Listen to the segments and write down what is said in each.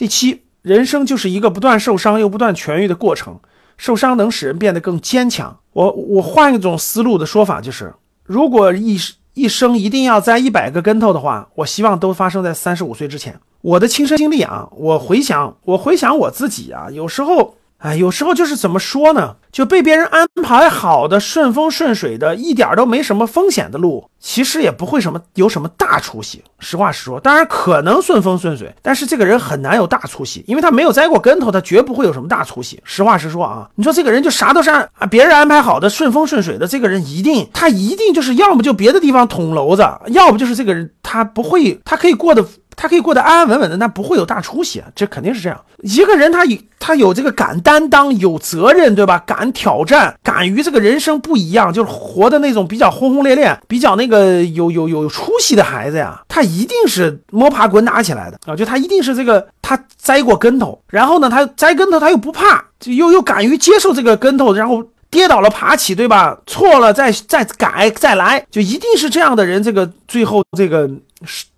第七，人生就是一个不断受伤又不断痊愈的过程，受伤能使人变得更坚强。我我换一种思路的说法就是，如果一一生一定要栽一百个跟头的话，我希望都发生在三十五岁之前。我的亲身经历啊，我回想，我回想我自己啊，有时候。哎，有时候就是怎么说呢？就被别人安排好的顺风顺水的，一点都没什么风险的路，其实也不会什么有什么大出息。实话实说，当然可能顺风顺水，但是这个人很难有大出息，因为他没有栽过跟头，他绝不会有什么大出息。实话实说啊，你说这个人就啥都是按啊别人安排好的顺风顺水的，这个人一定他一定就是要么就别的地方捅娄子，要不就是这个人他不会，他可以过得。他可以过得安安稳稳的，那不会有大出息，这肯定是这样。一个人他一他有这个敢担当、有责任，对吧？敢挑战，敢于这个人生不一样，就是活的那种比较轰轰烈烈、比较那个有有有出息的孩子呀，他一定是摸爬滚打起来的啊！就他一定是这个他栽过跟头，然后呢，他栽跟头他又不怕，就又又敢于接受这个跟头，然后。跌倒了爬起，对吧？错了再再改再来，就一定是这样的人。这个最后这个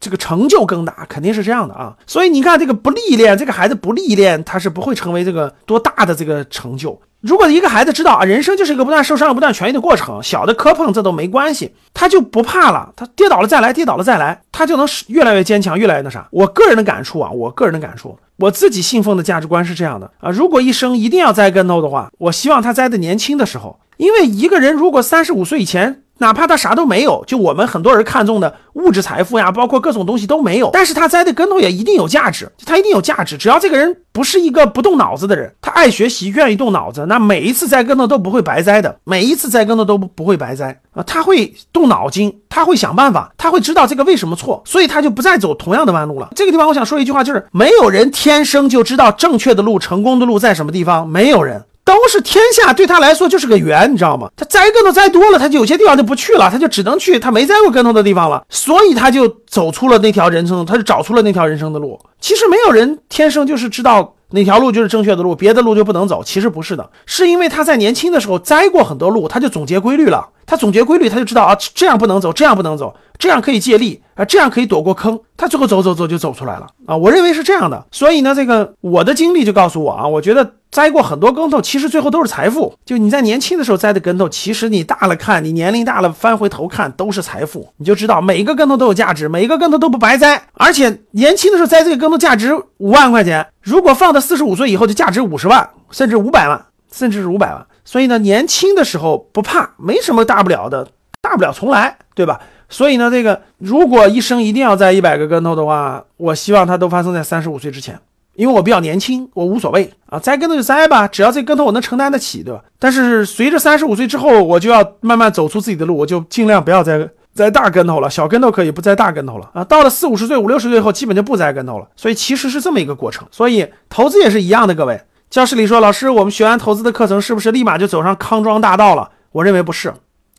这个成就更大，肯定是这样的啊。所以你看，这个不历练，这个孩子不历练，他是不会成为这个多大的这个成就。如果一个孩子知道啊，人生就是一个不断受伤、不断痊愈的过程，小的磕碰这都没关系，他就不怕了。他跌倒了再来，跌倒了再来，他就能越来越坚强，越来越那啥。我个人的感触啊，我个人的感触，我自己信奉的价值观是这样的啊。如果一生一定要栽跟头的话，我希望他栽的年轻的时候，因为一个人如果三十五岁以前。哪怕他啥都没有，就我们很多人看中的物质财富呀，包括各种东西都没有，但是他栽的跟头也一定有价值，他一定有价值。只要这个人不是一个不动脑子的人，他爱学习，愿意动脑子，那每一次栽跟头都不会白栽的，每一次栽跟头都不不会白栽啊！他会动脑筋，他会想办法，他会知道这个为什么错，所以他就不再走同样的弯路了。这个地方我想说一句话，就是没有人天生就知道正确的路、成功的路在什么地方，没有人。都是天下对他来说就是个圆，你知道吗？他栽跟头栽多了，他就有些地方就不去了，他就只能去他没栽过跟头的地方了，所以他就走出了那条人生，他就找出了那条人生的路。其实没有人天生就是知道哪条路就是正确的路，别的路就不能走。其实不是的，是因为他在年轻的时候栽过很多路，他就总结规律了。他总结规律，他就知道啊，这样不能走，这样不能走，这样可以借力啊，这样可以躲过坑。他最后走走走就走出来了啊！我认为是这样的。所以呢，这个我的经历就告诉我啊，我觉得。栽过很多跟头，其实最后都是财富。就你在年轻的时候栽的跟头，其实你大了看，你年龄大了翻回头看，都是财富。你就知道每一个跟头都有价值，每一个跟头都不白栽。而且年轻的时候栽这个跟头价值五万块钱，如果放到四十五岁以后就价值五十万，甚至五百万，甚至是五百万。所以呢，年轻的时候不怕，没什么大不了的，大不了重来，对吧？所以呢，这个如果一生一定要栽一百个跟头的话，我希望它都发生在三十五岁之前。因为我比较年轻，我无所谓啊，栽跟头就栽吧，只要这跟头我能承担得起，对吧？但是随着三十五岁之后，我就要慢慢走出自己的路，我就尽量不要再栽大跟头了，小跟头可以不栽大跟头了啊。到了四五十岁、五六十岁后，基本就不栽跟头了。所以其实是这么一个过程。所以投资也是一样的，各位。教室里说，老师，我们学完投资的课程，是不是立马就走上康庄大道了？我认为不是，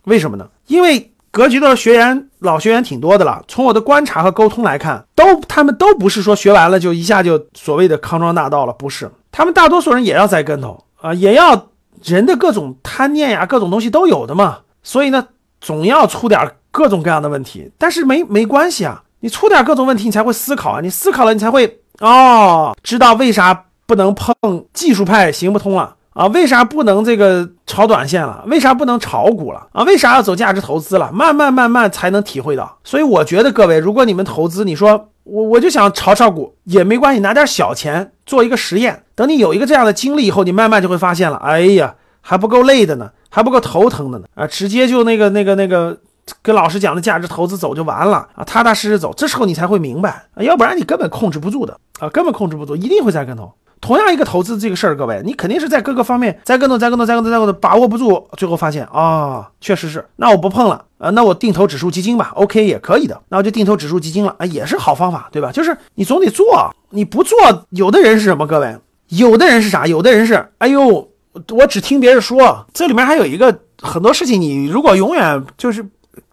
为什么呢？因为。格局的学员老学员挺多的了，从我的观察和沟通来看，都他们都不是说学完了就一下就所谓的康庄大道了，不是，他们大多数人也要栽跟头啊，也要人的各种贪念呀，各种东西都有的嘛，所以呢，总要出点各种各样的问题，但是没没关系啊，你出点各种问题，你才会思考啊，你思考了，你才会哦，知道为啥不能碰技术派行不通了。啊，啊为啥不能这个炒短线了？为啥不能炒股了？啊，为啥要走价值投资了？慢慢慢慢才能体会到。所以我觉得各位，如果你们投资，你说我我就想炒炒股也没关系，拿点小钱做一个实验。等你有一个这样的经历以后，你慢慢就会发现了，哎呀，还不够累的呢，还不够头疼的呢。啊，直接就那个那个那个跟老师讲的价值投资走就完了啊，踏踏实实走。这时候你才会明白，要不然你根本控制不住的啊，根本控制不住，一定会栽跟头。同样一个投资这个事儿，各位，你肯定是在各个方面栽跟头、栽跟头、栽跟头、栽跟头，把握不住，最后发现啊，确实是，那我不碰了啊，那我定投指数基金吧，OK 也可以的，那我就定投指数基金了啊，也是好方法，对吧？就是你总得做，你不做，有的人是什么？各位，有的人是啥？有的人是，哎呦，我只听别人说，这里面还有一个很多事情，你如果永远就是。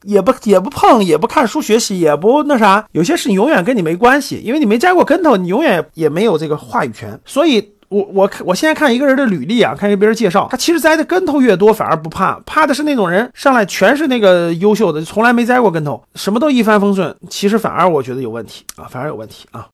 也不也不碰，也不看书学习，也不那啥，有些事永远跟你没关系，因为你没栽过跟头，你永远也没有这个话语权。所以，我我看我现在看一个人的履历啊，看给别人介绍，他其实栽的跟头越多，反而不怕，怕的是那种人上来全是那个优秀的，从来没栽过跟头，什么都一帆风顺，其实反而我觉得有问题啊，反而有问题啊。